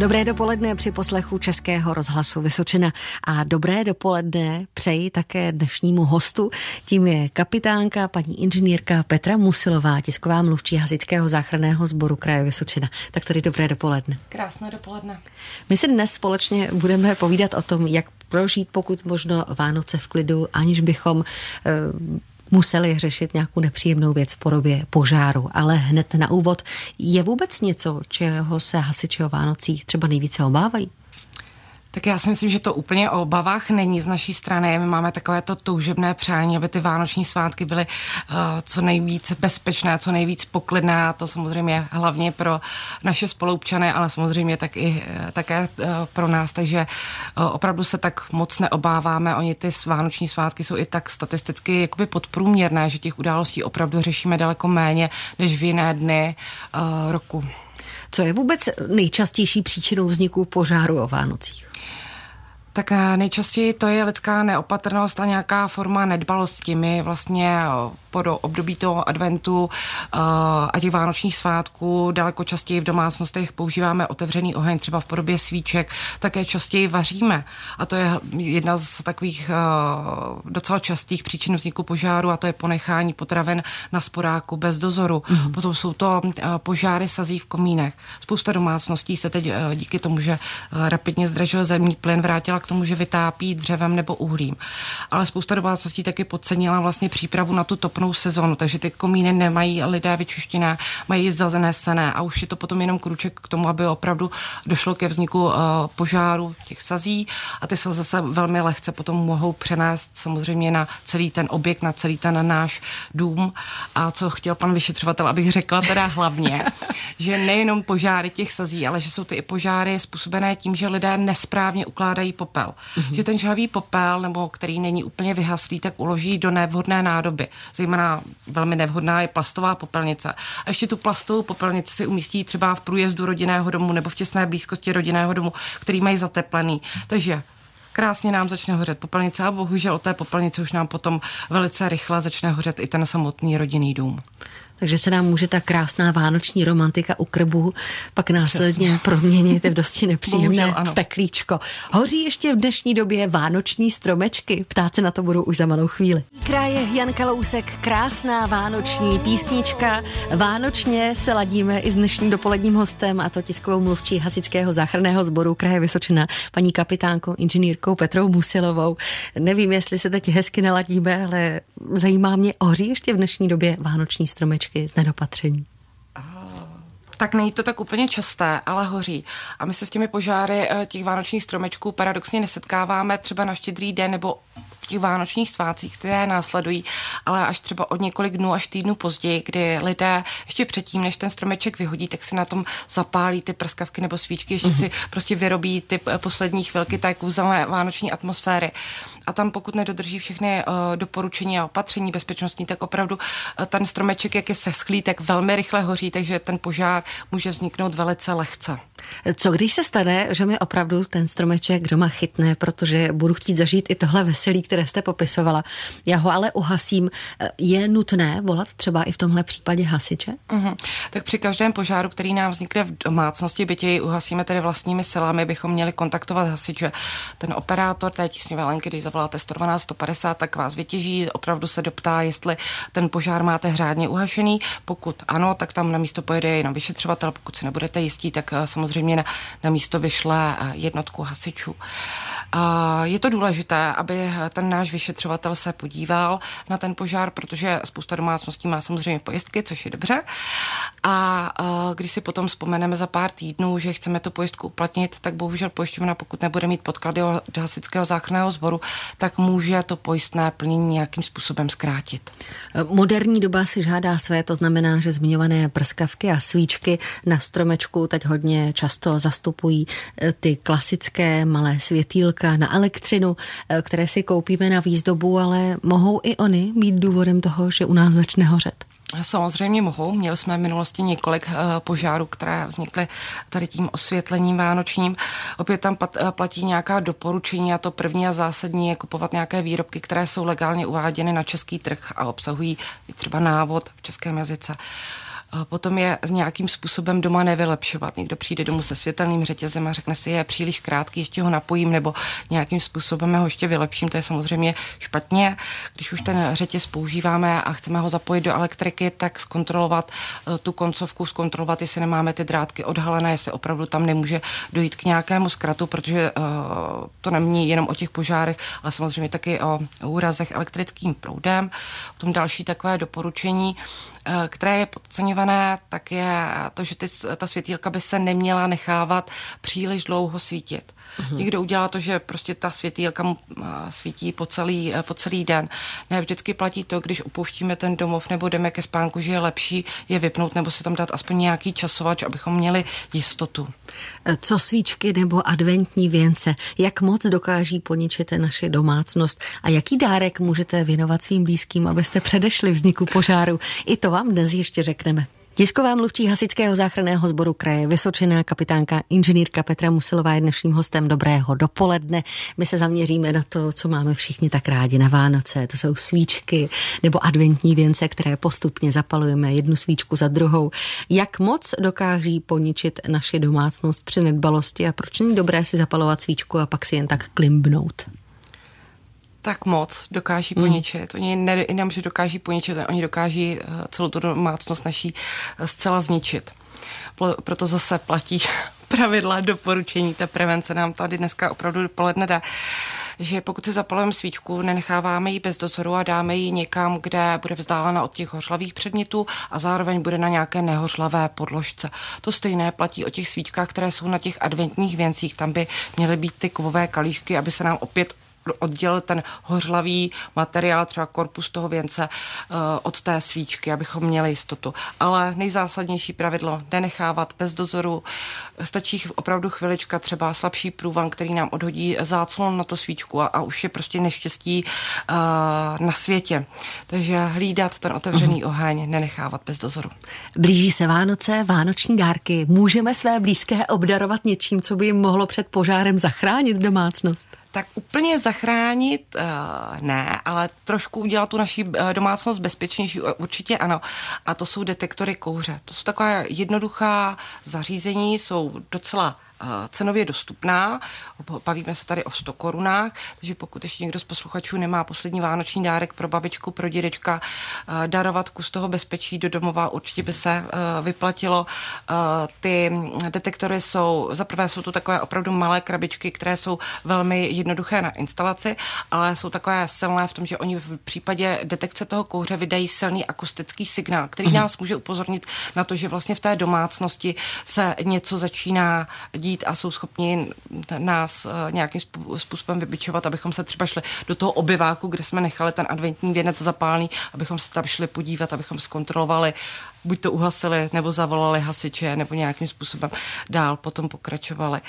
Dobré dopoledne při poslechu Českého rozhlasu Vysočina a dobré dopoledne přeji také dnešnímu hostu. Tím je kapitánka, paní inženýrka Petra Musilová, tisková mluvčí Hasičského záchranného sboru kraje Vysočina. Tak tady dobré dopoledne. Krásné dopoledne. My si dnes společně budeme povídat o tom, jak prožít pokud možno Vánoce v klidu, aniž bychom eh, museli řešit nějakou nepříjemnou věc v podobě požáru. Ale hned na úvod, je vůbec něco, čeho se hasiči o Vánocích třeba nejvíce obávají? Tak já si myslím, že to úplně o obavách není z naší strany. My máme takové to toužebné přání, aby ty vánoční svátky byly uh, co nejvíc bezpečné, co nejvíc poklidné a to samozřejmě hlavně pro naše spolupčany, ale samozřejmě tak i, uh, také uh, pro nás, takže uh, opravdu se tak moc neobáváme. Oni ty vánoční svátky jsou i tak statisticky jakoby podprůměrné, že těch událostí opravdu řešíme daleko méně než v jiné dny uh, roku. Co je vůbec nejčastější příčinou vzniku požáru o Vánocích? Tak eh, nejčastěji to je lidská neopatrnost a nějaká forma nedbalosti. My vlastně eh, po období toho adventu eh, a těch vánočních svátků daleko častěji v domácnostech používáme otevřený oheň, třeba v podobě svíček, také častěji vaříme. A to je jedna z takových docela častých příčin vzniku požáru a to je ponechání potraven na sporáku bez dozoru. Mm-hmm. Potom jsou to požáry sazí v komínech. Spousta domácností se teď díky tomu, že rapidně zdražil zemní plyn, vrátila k tomu, že vytápí dřevem nebo uhlím. Ale spousta domácností taky podcenila vlastně přípravu na tu topnou sezonu, takže ty komíny nemají lidé vyčuštěné, mají zazenesené a už je to potom jenom kruček k tomu, aby opravdu došlo ke vzniku uh, požáru těch sazí a ty se zase velmi lehce potom mohou přenést samozřejmě na celý ten objekt, na celý ten náš dům. A co chtěl pan vyšetřovatel, abych řekla teda hlavně, že nejenom požáry těch sazí, ale že jsou ty i požáry způsobené tím, že lidé nesprávně ukládají popel popel. Mm-hmm. Že ten žhavý popel, nebo který není úplně vyhaslý, tak uloží do nevhodné nádoby. Zejména velmi nevhodná je plastová popelnice. A ještě tu plastovou popelnici si umístí třeba v průjezdu rodinného domu nebo v těsné blízkosti rodinného domu, který mají zateplený. Takže krásně nám začne hořet popelnice a bohužel od té popelnice už nám potom velice rychle začne hořet i ten samotný rodinný dům takže se nám může ta krásná vánoční romantika u krbu pak následně Přesně. proměnit v dosti nepříjemné Bohužel, peklíčko. Hoří ještě v dnešní době vánoční stromečky? Ptát se na to budou už za malou chvíli. Kraje Jan Kalousek, krásná vánoční písnička. Vánočně se ladíme i s dnešním dopoledním hostem, a to tiskovou mluvčí Hasičského záchranného sboru kraje Vysočina, paní kapitánkou, inženýrkou Petrou Musilovou. Nevím, jestli se teď hezky naladíme, ale zajímá mě, hoří ještě v dnešní době vánoční stromečky? z nedopatření? tak není to tak úplně časté, ale hoří. A my se s těmi požáry eh, těch vánočních stromečků paradoxně nesetkáváme třeba na štědrý den nebo těch vánočních svácích, které následují, ale až třeba od několik dnů až týdnů později, kdy lidé ještě předtím, než ten stromeček vyhodí, tak si na tom zapálí ty prskavky nebo svíčky, ještě mm-hmm. si prostě vyrobí ty eh, poslední chvilky té kouzelné vánoční atmosféry. A tam pokud nedodrží všechny uh, doporučení a opatření bezpečnostní, tak opravdu uh, ten stromeček, jak je seschlý, tak velmi rychle hoří, takže ten požár může vzniknout velice lehce. Co když se stane, že mi opravdu ten stromeček doma chytne, protože budu chtít zažít i tohle veselí, které jste popisovala. Já ho ale uhasím. Je nutné volat třeba i v tomhle případě hasiče? Uh-huh. Tak při každém požáru, který nám vznikne v domácnosti, bytě jej uhasíme tedy vlastními silami, bychom měli kontaktovat hasiče. Ten operátor té tísňové lenky, když zavoláte 112 150, tak vás vytěží, opravdu se doptá, jestli ten požár máte řádně uhašený. Pokud ano, tak tam na místo pojede jenom vyšetřovatel. Pokud si nebudete jistí, tak eh, samozřejmě na, na místo vyšle eh, jednotku hasičů. Je to důležité, aby ten náš vyšetřovatel se podíval na ten požár, protože spousta domácností má samozřejmě pojistky, což je dobře. A když si potom vzpomeneme za pár týdnů, že chceme tu pojistku uplatnit, tak bohužel pojišťovna, pokud nebude mít podklady od hasičského záchranného sboru, tak může to pojistné plnění nějakým způsobem zkrátit. Moderní doba si žádá své, to znamená, že zmiňované prskavky a svíčky na stromečku teď hodně často zastupují e, ty klasické malé světýlka na elektřinu, e, které si koupíme na výzdobu, ale mohou i oni být důvodem toho, že u nás začne hořet. Samozřejmě mohou. Měli jsme v minulosti několik uh, požárů, které vznikly tady tím osvětlením vánočním. Opět tam uh, platí nějaká doporučení a to první a zásadní je kupovat nějaké výrobky, které jsou legálně uváděny na český trh a obsahují třeba návod v českém jazyce. Potom je nějakým způsobem doma nevylepšovat. Někdo přijde domů se světelným řetězem a řekne si, je příliš krátký, ještě ho napojím nebo nějakým způsobem ho ještě vylepším. To je samozřejmě špatně. Když už ten řetěz používáme a chceme ho zapojit do elektriky, tak zkontrolovat eh, tu koncovku, zkontrolovat, jestli nemáme ty drátky odhalené, jestli opravdu tam nemůže dojít k nějakému zkratu, protože uh, to není jenom o těch požárech, ale samozřejmě taky o úrazech elektrickým proudem. Potom další takové doporučení, které je podceňované, tak je to, že ty, ta světýlka by se neměla nechávat příliš dlouho svítit. Mm-hmm. Někdo udělá to, že prostě ta světýlka mu svítí po celý, po celý den. Ne, vždycky platí to, když opouštíme ten domov nebo jdeme ke spánku, že je lepší je vypnout nebo si tam dát aspoň nějaký časovač, abychom měli jistotu. Co svíčky nebo adventní věnce? Jak moc dokáží poničit naše domácnost? A jaký dárek můžete věnovat svým blízkým, abyste předešli vzniku požáru? I to vám dnes ještě řekneme. Tisková mluvčí Hasičského záchranného sboru kraje Vysočená kapitánka inženýrka Petra Musilová je dnešním hostem Dobrého dopoledne. My se zaměříme na to, co máme všichni tak rádi na Vánoce. To jsou svíčky nebo adventní věnce, které postupně zapalujeme jednu svíčku za druhou. Jak moc dokáží poničit naši domácnost při nedbalosti a proč není dobré si zapalovat svíčku a pak si jen tak klimbnout? Tak moc dokáží hmm. poničit. Oni ne, jenom, že dokáží poničit, oni dokáží eh, celou tu domácnost naší eh, zcela zničit. Proto zase platí pravidla, doporučení, ta prevence nám tady dneska opravdu dopoledne dá že pokud si zapalujeme svíčku, nenecháváme ji bez dozoru a dáme ji někam, kde bude vzdálena od těch hořlavých předmětů a zároveň bude na nějaké nehořlavé podložce. To stejné platí o těch svíčkách, které jsou na těch adventních věncích. Tam by měly být ty kovové kalíšky, aby se nám opět oddělit ten hořlavý materiál, třeba korpus toho věnce eh, od té svíčky, abychom měli jistotu. Ale nejzásadnější pravidlo nenechávat bez dozoru. Stačí opravdu chvilička, třeba slabší průvan, který nám odhodí záclon na to svíčku a, a už je prostě neštěstí uh, na světě. Takže hlídat ten otevřený uh-huh. oheň, nenechávat bez dozoru. Blíží se Vánoce, vánoční dárky. Můžeme své blízké obdarovat něčím, co by jim mohlo před požárem zachránit domácnost? Tak úplně zachránit uh, ne, ale trošku udělat tu naší uh, domácnost bezpečnější, určitě ano. A to jsou detektory kouře. To jsou taková jednoduchá zařízení, jsou docela cenově dostupná. Bavíme se tady o 100 korunách, takže pokud ještě někdo z posluchačů nemá poslední vánoční dárek pro babičku, pro dědečka, darovat kus toho bezpečí do domova určitě by se vyplatilo. Ty detektory jsou, zaprvé jsou to takové opravdu malé krabičky, které jsou velmi jednoduché na instalaci, ale jsou takové silné v tom, že oni v případě detekce toho kouře vydají silný akustický signál, který mhm. nás může upozornit na to, že vlastně v té domácnosti se něco začíná dít dít a jsou schopni nás eh, nějakým způsobem vybičovat, abychom se třeba šli do toho obyváku, kde jsme nechali ten adventní věnec zapálný, abychom se tam šli podívat, abychom zkontrolovali, buď to uhasili, nebo zavolali hasiče, nebo nějakým způsobem dál potom pokračovali.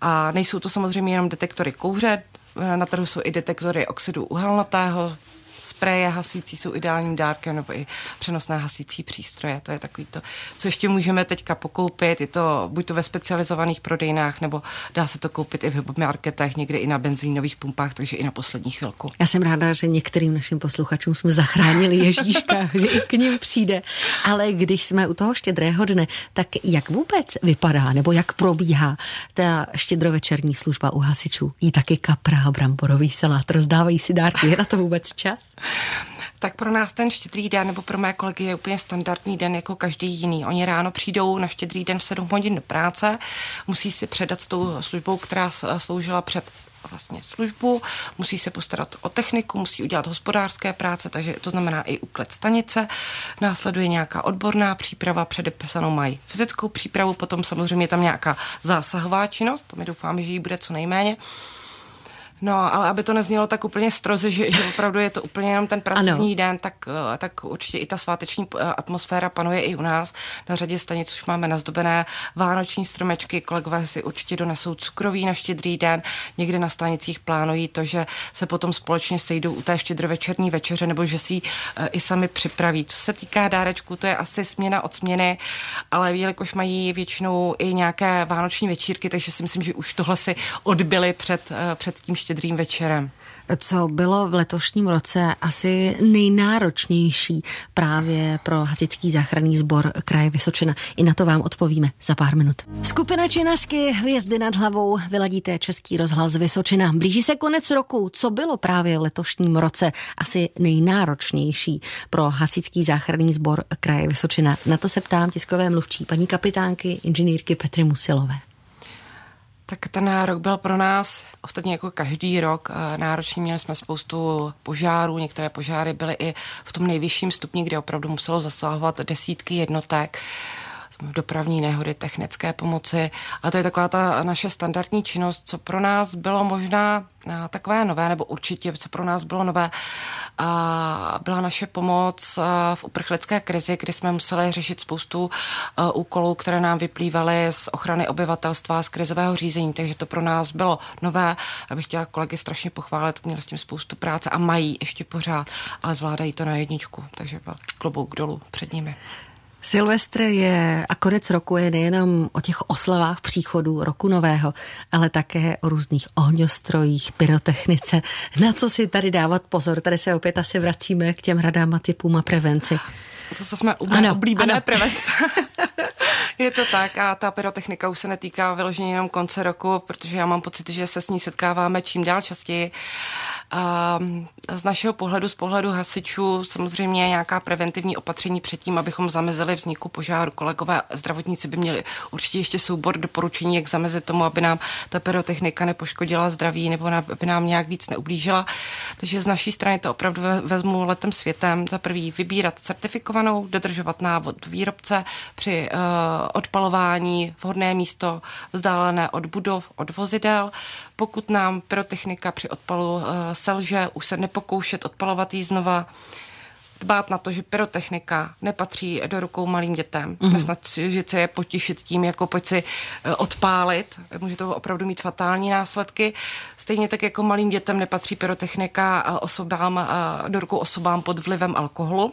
A nejsou to samozřejmě jenom detektory kouře, eh, na trhu jsou i detektory oxidu uhelnatého, spreje hasící jsou ideálním dárkem nebo i přenosné hasící přístroje. To je takový to, co ještě můžeme teďka pokoupit. Je to buď to ve specializovaných prodejnách, nebo dá se to koupit i v marketech, někdy i na benzínových pumpách, takže i na poslední chvilku. Já jsem ráda, že některým našim posluchačům jsme zachránili Ježíška, že i k ním přijde. Ale když jsme u toho štědrého dne, tak jak vůbec vypadá, nebo jak probíhá ta štědrovečerní služba u hasičů? Jí taky kapra, bramborový salát, rozdávají si dárky. Je na to vůbec čas? tak pro nás ten štědrý den nebo pro mé kolegy je úplně standardní den jako každý jiný. Oni ráno přijdou na štědrý den v 7 hodin do práce, musí si předat s tou službou, která sloužila před vlastně službu, musí se postarat o techniku, musí udělat hospodářské práce, takže to znamená i uklid stanice. Následuje nějaká odborná příprava, předepisanou mají fyzickou přípravu, potom samozřejmě je tam nějaká zásahová činnost, to my doufáme, že jí bude co nejméně. No, ale aby to neznělo tak úplně stroze, že, že opravdu je to úplně jenom ten pracovní ano. den, tak, eh, tak určitě i ta sváteční eh, atmosféra panuje i u nás. Na řadě stanic už máme nazdobené vánoční stromečky, kolegové si určitě donesou cukroví na štědrý den, někdy na stanicích plánují to, že se potom společně sejdou u té štědrovečerní večeře, nebo že si ji eh, i sami připraví. Co se týká dárečku, to je asi směna od směny, ale jelikož mají většinou i nějaké vánoční večírky, takže si myslím, že už tohle si odbyli před, před tím štědrým večerem. Co bylo v letošním roce asi nejnáročnější právě pro hasičský záchranný sbor kraje Vysočina? I na to vám odpovíme za pár minut. Skupina Činasky Hvězdy nad hlavou vyladíte Český rozhlas Vysočina. Blíží se konec roku. Co bylo právě v letošním roce asi nejnáročnější pro hasičský záchranný sbor kraje Vysočina? Na to se ptám tiskové mluvčí paní kapitánky inženýrky Petry Musilové. Tak ten rok byl pro nás, ostatně jako každý rok, eh, náročný. Měli jsme spoustu požárů, některé požáry byly i v tom nejvyšším stupni, kde opravdu muselo zasahovat desítky jednotek dopravní nehody, technické pomoci. A to je taková ta naše standardní činnost, co pro nás bylo možná takové nové, nebo určitě, co pro nás bylo nové, a byla naše pomoc v uprchlické krizi, kdy jsme museli řešit spoustu úkolů, které nám vyplývaly z ochrany obyvatelstva, z krizového řízení, takže to pro nás bylo nové. Abych chtěla kolegy strašně pochválit, měli s tím spoustu práce a mají ještě pořád, ale zvládají to na jedničku, takže klobouk dolů před nimi. Silvestr je a konec roku je nejenom o těch oslavách příchodu roku nového, ale také o různých ohňostrojích, pyrotechnice. Na co si tady dávat pozor? Tady se opět asi vracíme k těm radám a typům a prevenci. Zase jsme u ano, oblíbené ano. prevence. je to tak a ta pyrotechnika už se netýká vyloženě jenom konce roku, protože já mám pocit, že se s ní setkáváme čím dál častěji. A z našeho pohledu, z pohledu hasičů, samozřejmě nějaká preventivní opatření předtím, abychom zamezili vzniku požáru. Kolegové zdravotníci by měli určitě ještě soubor doporučení, jak zamezit tomu, aby nám ta pyrotechnika nepoškodila zdraví nebo aby nám nějak víc neublížila. Takže z naší strany to opravdu vezmu letem světem. Za prvý vybírat certifikovanou, dodržovat návod výrobce při uh, odpalování, vhodné místo vzdálené od budov, od vozidel. Pokud nám pyrotechnika při odpalu uh, selže, už se nepokoušet odpalovat jí znova, dbát na to, že pyrotechnika nepatří do rukou malým dětem. Mm-hmm. Nesnad že se je potěšit tím, jako pojď si eh, odpálit. Může to opravdu mít fatální následky. Stejně tak jako malým dětem nepatří pyrotechnika a osobám, do rukou osobám pod vlivem alkoholu.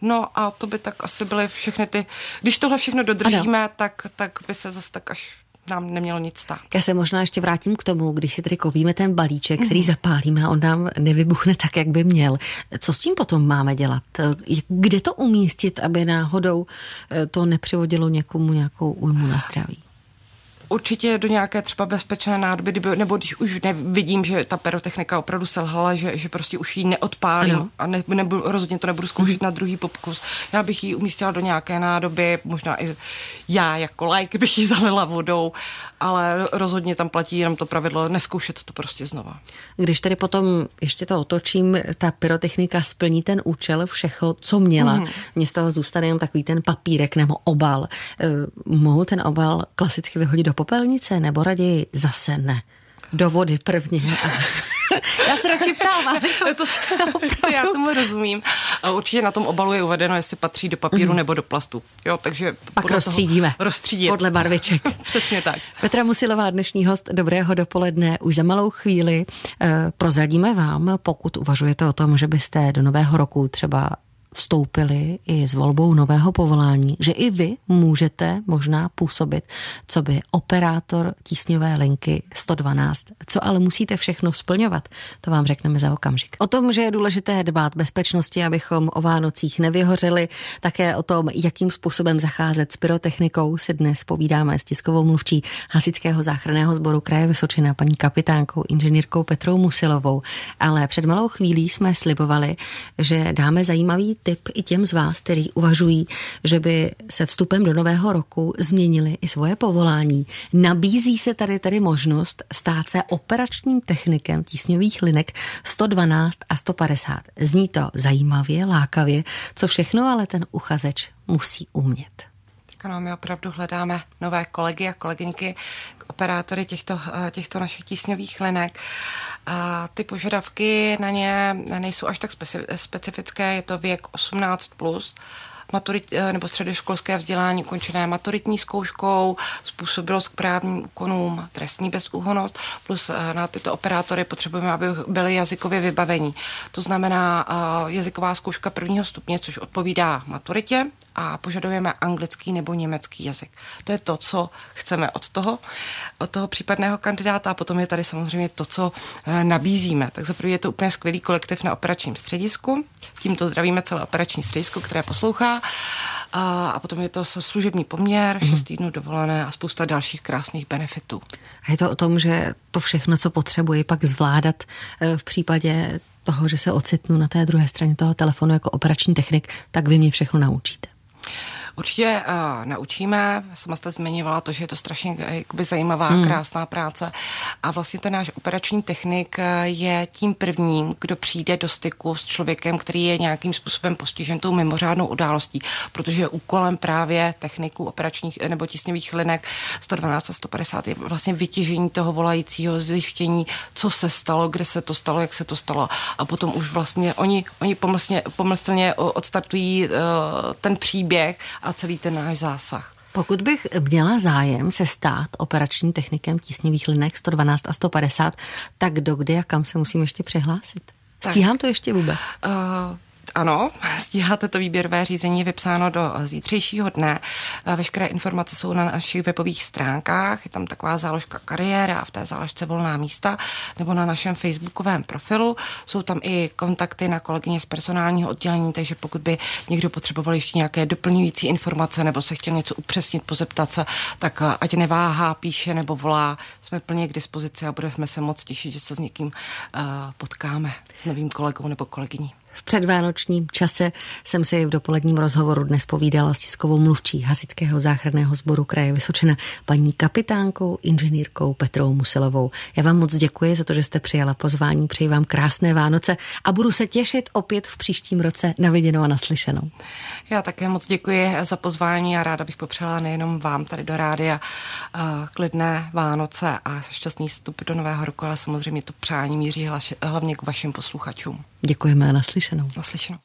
No a to by tak asi byly všechny ty... Když tohle všechno dodržíme, tak, tak by se zase tak až nám nemělo nic stát. Já se možná ještě vrátím k tomu, když si tedy koupíme ten balíček, který mm. zapálíme a on nám nevybuchne tak, jak by měl. Co s tím potom máme dělat? Kde to umístit, aby náhodou eh, to nepřivodilo někomu nějakou újmu na zdraví? Určitě do nějaké třeba bezpečné nádoby, nebo když už vidím, že ta pyrotechnika opravdu selhala, že, že prostě už ji neodpálím ano. a ne, nebudu, rozhodně to nebudu zkoušet mm. na druhý pokus. Já bych ji umístila do nějaké nádoby, možná i já jako like bych ji zalila vodou, ale rozhodně tam platí jenom to pravidlo neskoušet to prostě znova. Když tedy potom ještě to otočím, ta pyrotechnika splní ten účel všeho, co měla. Mm. Mně z toho zůstane jenom takový ten papírek nebo obal. Eh, mohu ten obal klasicky vyhodit do popelnice nebo raději zase ne? Do vody prvně. Já se radši ptám. to, to, já tomu rozumím. Určitě na tom obalu je uvedeno, jestli patří do papíru mm. nebo do plastu. Jo, takže Pak rozstřídíme. Rozstřídit. Podle barviček. Přesně tak. Petra Musilová, dnešní host Dobrého dopoledne. Už za malou chvíli eh, prozradíme vám, pokud uvažujete o tom, že byste do nového roku třeba vstoupili i s volbou nového povolání, že i vy můžete možná působit, co by operátor tísňové linky 112. Co ale musíte všechno splňovat, to vám řekneme za okamžik. O tom, že je důležité dbát bezpečnosti, abychom o Vánocích nevyhořeli, také o tom, jakým způsobem zacházet s pyrotechnikou, si dnes povídáme s tiskovou mluvčí Hasičského záchranného sboru kraje Vysočina, paní kapitánkou, inženýrkou Petrou Musilovou. Ale před malou chvílí jsme slibovali, že dáme zajímavý tip i těm z vás, kteří uvažují, že by se vstupem do nového roku změnili i svoje povolání. Nabízí se tady tady možnost stát se operačním technikem tísňových linek 112 a 150. Zní to zajímavě, lákavě, co všechno ale ten uchazeč musí umět. Ano, my opravdu hledáme nové kolegy a kolegyňky, operátory těchto, eh, těchto našich tísňových linek. A ty požadavky na ně nejsou až tak specifické, je to věk 18+, plus, maturit, eh, nebo středoškolské vzdělání ukončené maturitní zkouškou, způsobilost k právním úkonům, trestní bezúhonost, plus eh, na tyto operátory potřebujeme, aby byly jazykově vybavení. To znamená jazyková zkouška prvního stupně, což odpovídá maturitě a požadujeme anglický nebo německý jazyk. To je to, co chceme od toho, od toho případného kandidáta a potom je tady samozřejmě to, co nabízíme. Tak zaprvé je to úplně skvělý kolektiv na operačním středisku. Tímto zdravíme celé operační středisko, které poslouchá. A, a potom je to služební poměr, šest týdnů dovolené a spousta dalších krásných benefitů. A je to o tom, že to všechno, co potřebuji pak zvládat eh, v případě toho, že se ocitnu na té druhé straně toho telefonu jako operační technik, tak vy mě všechno naučíte. Určitě uh, naučíme. Sama jste zmiňovala to, že je to strašně eh, jakoby, zajímavá, hmm. krásná práce. A vlastně ten náš operační technik eh, je tím prvním, kdo přijde do styku s člověkem, který je nějakým způsobem postižen tou mimořádnou událostí, protože úkolem právě techniků operačních nebo tisňových linek 112 a 150 je vlastně vytěžení toho volajícího zjištění, co se stalo, kde se to stalo, jak se to stalo. A potom už vlastně oni, oni pomyslně, pomyslně odstartují uh, ten příběh a celý ten náš zásah. Pokud bych měla zájem se stát operačním technikem tísňových linek 112 a 150, tak do kdy a kam se musím ještě přihlásit? Stíhám to ještě vůbec? Uh, ano, stíháte to výběrové řízení vypsáno do zítřejšího dne. Veškeré informace jsou na našich webových stránkách, je tam taková záložka kariéra a v té záložce volná místa, nebo na našem facebookovém profilu. Jsou tam i kontakty na kolegyně z personálního oddělení, takže pokud by někdo potřeboval ještě nějaké doplňující informace nebo se chtěl něco upřesnit, pozeptat se, tak ať neváhá, píše nebo volá, jsme plně k dispozici a budeme se moc těšit, že se s někým uh, potkáme, s novým kolegou nebo kolegyní. V předvánočním čase jsem si v dopoledním rozhovoru dnes povídala s tiskovou mluvčí Hasičského záchranného sboru kraje Vysočina, paní kapitánkou, inženýrkou Petrou Musilovou. Já vám moc děkuji za to, že jste přijala pozvání, přeji vám krásné Vánoce a budu se těšit opět v příštím roce na viděnou a naslyšenou. Já také moc děkuji za pozvání a ráda bych popřála nejenom vám tady do rádia klidné Vánoce a šťastný vstup do nového roku, ale samozřejmě to přání míří hlavně k vašim posluchačům. Děkujeme a naslyšenou. Naslyšenou.